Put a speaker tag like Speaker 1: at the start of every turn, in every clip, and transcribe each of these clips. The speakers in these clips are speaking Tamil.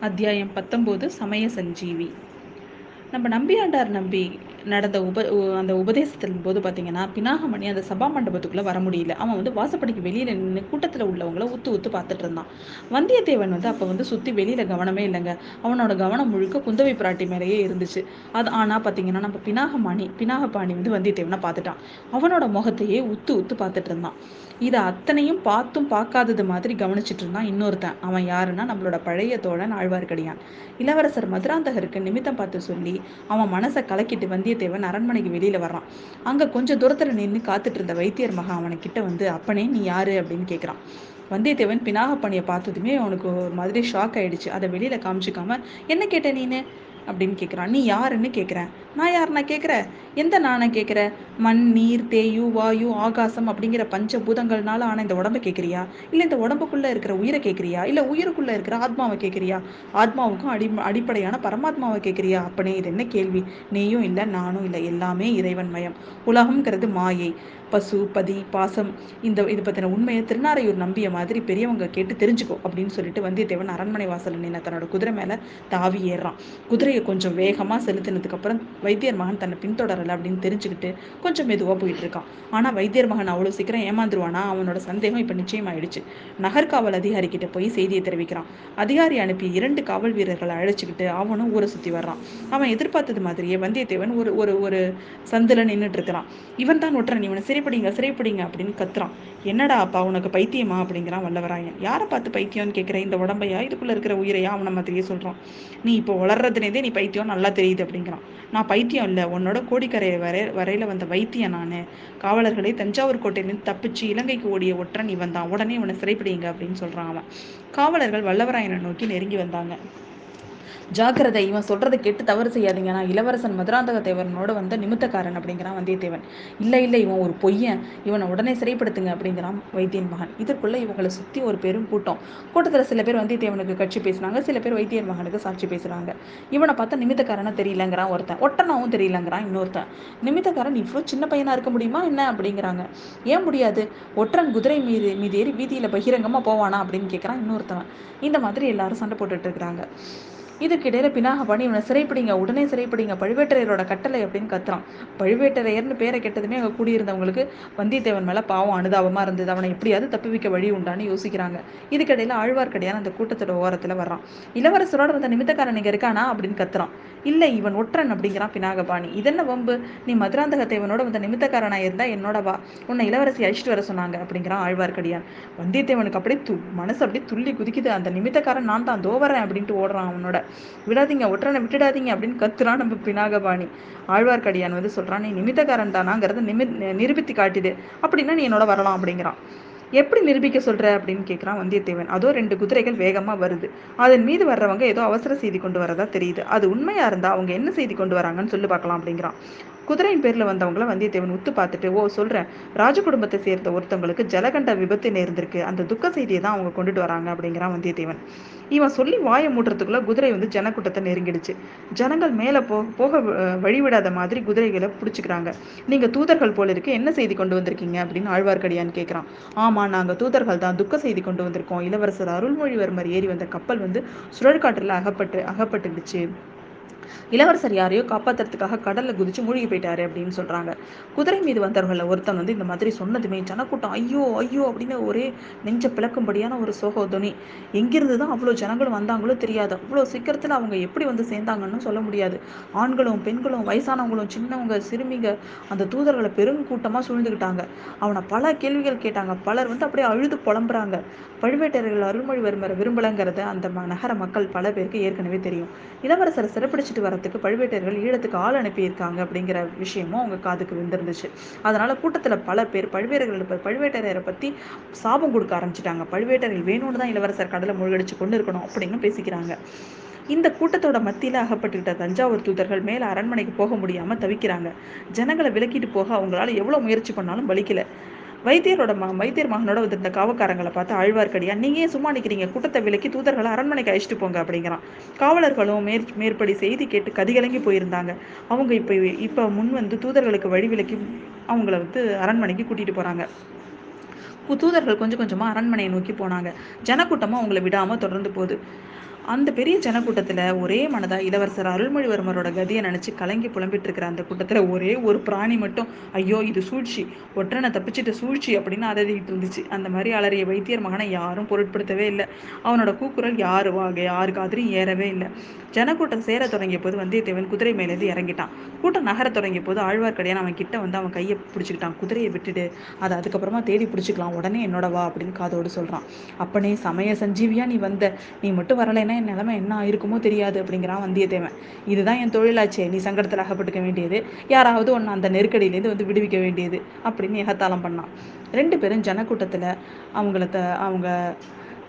Speaker 1: அத்தியாயம் பத்தொம்போது சமய சஞ்சீவி. நம்ம நம்பியாண்டார் நம்பி நடந்த உப அந்த உபதேசத்தின் போது பார்த்தீங்கன்னா பினாகமணி அந்த சபா மண்டபத்துக்குள்ளே வர முடியல. அவன் வந்து வாசப்படிக்கு வெளியில் நின்று கூட்டத்தில் உள்ளவங்கள உத்து உத்து பார்த்துட்டு இருந்தான். வந்தியத்தேவன் வந்து அப்போ வந்து சுற்றி வெளியில் கவனமே இல்லைங்க. அவனோட கவனம் முழுக்க குந்தவை பிராட்டி மேலேயே இருந்துச்சு. அது ஆனால் பார்த்தீங்கன்னா நம்ம பினாகமணி பினாகபாணி வந்து வந்தியத்தேவனை பார்த்துட்டான் அவனோட முகத்தையே உத்து உத்து பார்த்துட்டு இருந்தான். இதை அத்தனையும் பார்த்தும் பார்க்காதது மாதிரி கவனிச்சிட்டு இருந்தான் இன்னொருத்தன். அவன் யாருன்னா நம்மளோட பழைய தோழன் ஆழ்வார்க்கடியான். இளவரசர் மதுராந்தகருக்கு நிமித்தம் பார்த்து சொல்லி அவன் மனசை கலக்கிட்டு வந்தியத்தேவன் அரண்மனைக்கு வெளியில வர்றான். அங்க கொஞ்சம் தூரத்துல நின்று காத்துட்டு இருந்த வைத்தியர் மகா அவனுக்கிட்ட வந்து அப்பனே நீ யாரு? அப்படின்னு கேட்குறான் வந்தியத்தேவன் பினாகப்பணியை பார்த்ததுமே அவனுக்கு ஒரு மாதிரி ஷாக் ஆயிடுச்சு. அதை வெளியில காமிச்சிக்காம என்ன கேட்ட நீனு? அப்படின்னு கேட்குறான் நீ யாருன்னு கேட்குறேன் நான் யார் நான் கேட்குறேன் எந்த நானை கேட்குற மண் நீர் தேயு வாயு ஆகாசம் அப்படிங்கிற பஞ்ச பூதங்கள்னால ஆன இந்த உடம்பை கேட்குறியா இல்லை இந்த உடம்புக்குள்ளே இருக்கிற உயிரை கேட்குறியா இல்லை உயிருக்குள்ளே இருக்கிற ஆத்மாவை கேட்குறியா ஆத்மாவுக்கும் அடி அடிப்படையான பரமாத்மாவை கேட்குறியா அப்பனே இது என்ன கேள்வி? நீயும் இல்லை நானும் இல்லை எல்லாமே இறைவன் மயம் உலகம்ங்கிறது மாயை. பசு பதி பாசம். இந்த இது பற்றின உண்மையை திருநாரையூர் நம்பிய மாதிரி பெரியவங்க கேட்டு தெரிஞ்சுக்கோ அப்படின்னு சொல்லிட்டு வந்தியத்தேவன் அரண்மனை வாசல் நின்று தன்னோட குதிரை மேலே தாவி ஏறுறான். குதிரை குதிரையை கொஞ்சம் வேகமாக செலுத்தினதுக்கப்புறம் வைத்தியர் மகன் தன்னை பின்தொடரலை அப்படின்னு தெரிஞ்சுக்கிட்டு கொஞ்சம் மெதுவாக போயிட்டு இருக்கான். ஆனால் வைத்தியர் மகன் அவ்வளோ சீக்கிரம் ஏமாந்துருவானா? அவனோட சந்தேகம் இப்போ நிச்சயமாயிடுச்சு. நகர்காவல் அதிகாரி கிட்ட போய் செய்தியை தெரிவிக்கிறான். அதிகாரி அனுப்பி இரண்டு காவல் வீரர்களை அழைச்சிக்கிட்டு அவனும் ஊரை சுற்றி வர்றான். அவன் எதிர்பார்த்தது மாதிரியே வந்தியத்தேவன் ஒரு ஒரு ஒரு சந்தில் நின்றுட்டு இருக்கிறான். இவன் தான் ஒற்றன். இவனை சிறைப்படிங்க சிறைப்படிங்க அப்படின்னு கத்துறான். என்னடா அப்பா உனக்கு பைத்தியமா? அப்படிங்கிறான் வல்லவராயன். யாரை பார்த்து பைத்தியம்னு கேட்குற இந்த உடம்பையா? இதுக்குள்ள இருக்கிற உயிரையா? அவனை மாதிரியே சொல்கிறான் நீ இப்போ வளர்றதுனேதே நீ பைத்தியம் நல்லா தெரியுது அப்படிங்கிறான். நான் பைத்தியம் இல்லை உன்னோட கோடிக்கரை வரை வரையில வந்த வைத்தியம் நான். காவலர்களை தஞ்சாவூர் கோட்டையிலிருந்து தப்பிச்சு இலங்கைக்கு ஓடிய ஒற்றன் இவன் தான் உடனே இவனை சிறைப்பிடிங்க அப்படின்னு சொல்றான் அவன். காவலர்கள் வல்லவராயனை நோக்கி நெருங்கி வந்தாங்க. ஜாக்கிரதை இவன் சொல்றதை கேட்டு தவறு செய்யாதீங்க. நான் இளவரசன் மதுராந்தக தேவரனோட வந்த நிமித்தக்காரன் அப்படிங்கிறான் வந்தியத்தேவன். இல்லை இல்லை இவன் ஒரு பொய்யன். இவனை உடனே சிறைப்படுத்துங்க அப்படிங்கிறான் வைத்தியன் மகன். இதற்குள்ள இவங்களை சுற்றி ஒரு பெரும் கூட்டம். கூட்டத்தில் சில பேர் வந்தியத்தேவனுக்கு கட்சி பேசுனாங்க. சில பேர் வைத்தியன் மகனுக்கு சாட்சி பேசுறாங்க. இவனை பார்த்தா நிமித்தக்காரனா தெரியலங்கிறான் ஒருத்தன். ஒட்டனாவும் தெரியலங்கிறான் இன்னொருத்தன். நிமித்தக்காரன் இவ்வளோ சின்ன பையனா இருக்க முடியுமா என்ன அப்படிங்கிறாங்க. ஏன் முடியாது? ஒற்றன் குதிரை மீது மீது ஏறி வீதியில் பகிரங்கமாக போவானா அப்படின்னு கேட்குறான் இன்னொருத்தவன். இந்த மாதிரி எல்லாரும் சண்டை போட்டுட்டு இருக்கிறாங்க. இதுக்கிடையில பினாகபாணி இவனை சிறைப்பிடிங்க உடனே சிறைப்பிடிங்க பழுவேட்டரையரோட கட்டளை அப்படின்னு கத்துறான். பழுவேட்டரையர்னு பேரை கெட்டதுமே அங்கே கூடியிருந்தவங்களுக்கு வந்தியத்தேவன் மேலே பாவம் அனுதாபமா இருந்தது. அவனை எப்படியாவது தப்புவிக்க வழி உண்டான்னு யோசிக்கிறாங்க. இதுக்கிடையில ஆழ்வார்க்கடியான் அந்த கூட்டத்தோட ஓரத்தில் வர்றான். இளவரசரோட வந்த நிமித்தக்காரன் இங்கே இருக்கானா அப்படின்னு கத்துறான். இல்லை இவன் ஒற்றன் அப்படிங்கிறான் பினாகபாணி. இதென்ன வம்பு? நீ மதுராந்தக தேவனோட வந்த நிமித்தக்காரனாக இருந்தால் என்னோட வா. உன்னை இளவரசி அழிச்சிட்டு வர சொன்னாங்க அப்படிங்கிறான் ஆழ்வார்க்கடியான் வந்தியத்தேவனுக்கு அப்படியே து மனசு அப்படியே துள்ளி குதிக்குது. அந்த நிமித்தக்காரன் நான் தான் தோவரேன் அப்படின்ட்டு ஓடுறான் அவனோட. விடாதீங்க ஒற்றனை விட்டுடாதீங்க அப்படின்னு கத்துறான் நம்ம பினாகபாணி. ஆழ்வார்க்கடியான் வந்து சொல்றான் நீ நிமித்தக்காரன் தானாங்கிறத நிமி நிரூபித்து காட்டுது அப்படின்னா நீ என்னோட வரலாம் அப்படிங்கிறான். எப்படி நிரூபிக்க சொல்ற? அப்படின்னு கேட்குறான் வந்தியத்தேவன். அதோ ரெண்டு குதிரைகள் வேகமா வருது. அதன் மீது வர்றவங்க ஏதோ அவசர செய்தி கொண்டு வரதா தெரியுது. அது உண்மையா இருந்தா அவங்க என்ன செய்தி கொண்டு வராங்கன்னு சொல்லி பார்க்கலாம் அப்படிங்கிறான். குதிரையின் பேரில் வந்தவங்கள வந்தியத்தேவன் உத்து பார்த்துட்டு ஓ சொல்கிறேன் ராஜ குடும்பத்தை சேர்ந்த ஒருத்தவங்களுக்கு ஜலகண்ட விபத்து நேர்ந்திருக்கு. அந்த துக்க செய்தியை தான் அவங்க கொண்டுட்டு வராங்க அப்படிங்கிறான் வந்தியத்தேவன். இவன் சொல்லி வாயை மூட்டுறதுக்குள்ள குதிரை வந்து ஜனக்கூட்டத்தை நெருங்கிடுச்சு. ஜனங்கள் மேலே போ போக வழிவிடாத மாதிரி குதிரைகளை பிடிச்சிக்கிறாங்க. நீங்க தூதர்கள் போல இருக்கு. என்ன செய்தி கொண்டு வந்திருக்கீங்க? அப்படின்னு ஆழ்வார்க்கடியான் கேட்குறான் ஆமா நாங்கள் தூதர்கள் தான் துக்க செய்தி கொண்டு வந்திருக்கோம். இளவரசர் அருள்மொழிவர்மர் ஏறி வந்த கப்பல் வந்து சுழற்காற்றில் அகப்பட்டு அகப்பட்டுடுச்சு. இளவரசர் யாரையோ காப்பாற்றுறதுக்காக கடல்ல குதிச்சு மூழ்கி போயிட்டாரு அப்படின்னு சொல்றாங்க. குதிரை மீது வந்தவர்கள ஒருத்தன் வந்து இந்த மாதிரி சொன்னதுமே ஜனக்கூட்டம் ஐயோ ஐயோ அப்படின்னு ஒரே நெஞ்ச பிளக்கும்படியான ஒரு சோகோதுனி. எங்கிருந்து தான் அவ்வளோ ஜனங்களும் வந்தாங்களோ தெரியாது. அவ்வளோ சீக்கிரத்துல அவங்க எப்படி வந்து சேர்ந்தாங்கன்னு சொல்ல முடியாது. ஆண்களும் பெண்களும் வயசானவங்களும் சின்னவங்க சிறுமிங்க அந்த தூதர்களை பெரும் பெருங்கூட்டமா சூழ்ந்துக்கிட்டாங்க அவனை பல கேள்விகள் கேட்டாங்க. பலர் வந்து அப்படியே அழுது புலம்புறாங்க. பழுவேட்டரையர்கள் அருள்மொழிவர்மரை விரும்பலங்கிறத அந்த நகர மக்கள் பல பேருக்கு ஏற்கனவே தெரியும். இளவரசரை சிறப்பிடிச்சு அழைச்சிட்டு வரத்துக்கு பழுவேட்டர்கள் ஈழத்துக்கு ஆள் அனுப்பியிருக்காங்க அப்படிங்கிற விஷயமும் அவங்க காதுக்கு விழுந்திருந்துச்சு. அதனால கூட்டத்துல பல பேர் பழுவேட்டர்கள் பழுவேட்டரையரை பத்தி சாபம் கொடுக்க ஆரம்பிச்சிட்டாங்க. பழுவேட்டரையர் வேணும்னு தான் இளவரசர் கடலை மூழ்கடிச்சு கொண்டு இருக்கணும் அப்படின்னு பேசிக்கிறாங்க. இந்த கூட்டத்தோட மத்தியில அகப்பட்டுக்கிட்ட தஞ்சாவூர் தூதர்கள் மேல அரண்மனைக்கு போக முடியாம தவிக்கிறாங்க. ஜனங்களை விலக்கிட்டு போக அவங்களால எவ்வளவு முயற்சி பண்ணாலும் வலிக்கல. வைத்தியரோட ம வைத்தியர் மகனோட வந்திருந்த காவக்காரங்களை பார்த்து ஆழ்வார்க்கடியா நீங்க ஏன் சும்மா நிற்கிறீங்க கூட்டத்தை விலக்கி தூதர்களை அரண்மனைக்கு அழைச்சிட்டு போங்க அப்படிங்கிறான். காவலர்களும் மேற் மேற்படி செய்தி கேட்டு கதிகலங்கி போயிருந்தாங்க. அவங்க இப்போ இப்போ முன் வந்து தூதர்களுக்கு வழி விலக்கி அவங்கள வந்து அரண்மனைக்கு கூட்டிகிட்டு போறாங்க. தூதர்கள் கொஞ்சம் கொஞ்சமா அரண்மனையை நோக்கி போனாங்க. ஜனக்கூட்டமும் அவங்கள விடாமல் தொடர்ந்து போகுது. அந்த பெரிய ஜனக்கூட்டத்தில் ஒரே மனதாக இளவரசர் அருள்மொழிவர்மரோட கதியை நினச்சி கலங்கி புலம்பிட்டு இருக்கிற அந்த கூட்டத்தில் ஒரே ஒரு பிராணி மட்டும் ஐயோ இது சூழ்ச்சி. ஒற்றனை தப்பிச்சிட்டு சூழ்ச்சி அப்படின்னு அதறிட்டு இருந்துச்சு. அந்த மாதிரி அலறிய வைத்தியர் மகனை யாரும் பொருட்படுத்தவே இல்லை. அவனோட கூக்குரல் யாரு வாக யாரு காதிலையும் ஏறவே இல்லை. ஜனக்கூட்டம் சேர தொடங்கிய போது வந்தியத்தேவன் குதிரை மேலேருந்து இறங்கிட்டான். கூட்டம் நகர தொடங்கிய போது ஆழ்வார்க்கடியான் அவன் கிட்ட வந்து அவன் கையை பிடிச்சிக்கிட்டான். குதிரையை விட்டுட்டு அதை அதுக்கப்புறமா தேடி பிடிச்சிக்கலாம். உடனே என்னோட வா அப்படின்னு காதோடு சொல்கிறான் அப்பனே சமய சஞ்சீவியா நீ வந்த? நீ மட்டும் வரலைன்னா என் நிலைமை என்ன ஆயிருக்குமோ தெரியாது அப்படிங்கிறான் வந்தியத்தேவன். இதுதான் என் தொழிலாச்சே நீ சங்கடத்தில் அகப்பட்டுக்க வேண்டியது. யாராவது ஒன்று அந்த நெருக்கடியிலேருந்து வந்து விடுவிக்க வேண்டியது அப்படின்னு ஏகத்தாளம் பண்ணான். ரெண்டு பேரும் ஜனக்கூட்டத்தில் அவங்கள த அவங்க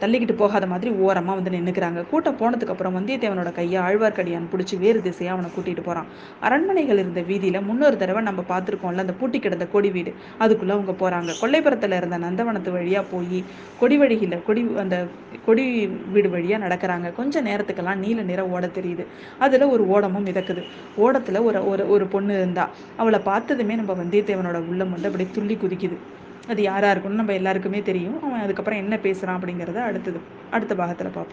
Speaker 1: தள்ளிக்கிட்டு போகாத மாதிரி ஓரமாக வந்து நின்றுக்கிறாங்க கூட்டம் போனதுக்கப்புறம் வந்தியத்தேவனோட கையை ஆழ்வார்க்கடியான் பிடிச்சி வேறு திசையாக அவனை கூட்டிகிட்டு போகிறான் அரண்மனைகள் இருந்த வீதியில் முன்னொரு தடவை நம்ம பார்த்துருக்கோம்ல அந்த பூட்டி கிடந்த கொடி வீடு. அதுக்குள்ளே அவங்க போகிறாங்க கொல்லைப்புறத்தில் இருந்த நந்தவனத்து வழியாக போய் கொடி வழியில் கொடி அந்த கொடி வீடு வழியாக நடக்கிறாங்க. கொஞ்சம் நேரத்துக்கெல்லாம் நீல நிற ஓட தெரியுது. அதில் ஒரு ஓடமும் மிதக்குது. ஓடத்தில் ஒரு ஒரு ஒரு பொண்ணு இருந்தா. அவளை பார்த்ததுமே நம்ம வந்தியத்தேவனோட உள்ளம் வந்து அப்படியே துள்ளி குதிக்குது. அது யாராக இருக்கும்னு நம்ம எல்லாருக்குமே தெரியும். அவன் அதுக்கப்புறம் என்ன பேசுகிறான் அப்படிங்கிறத அடுத்தது அடுத்த பாகத்தில் பார்ப்போம்.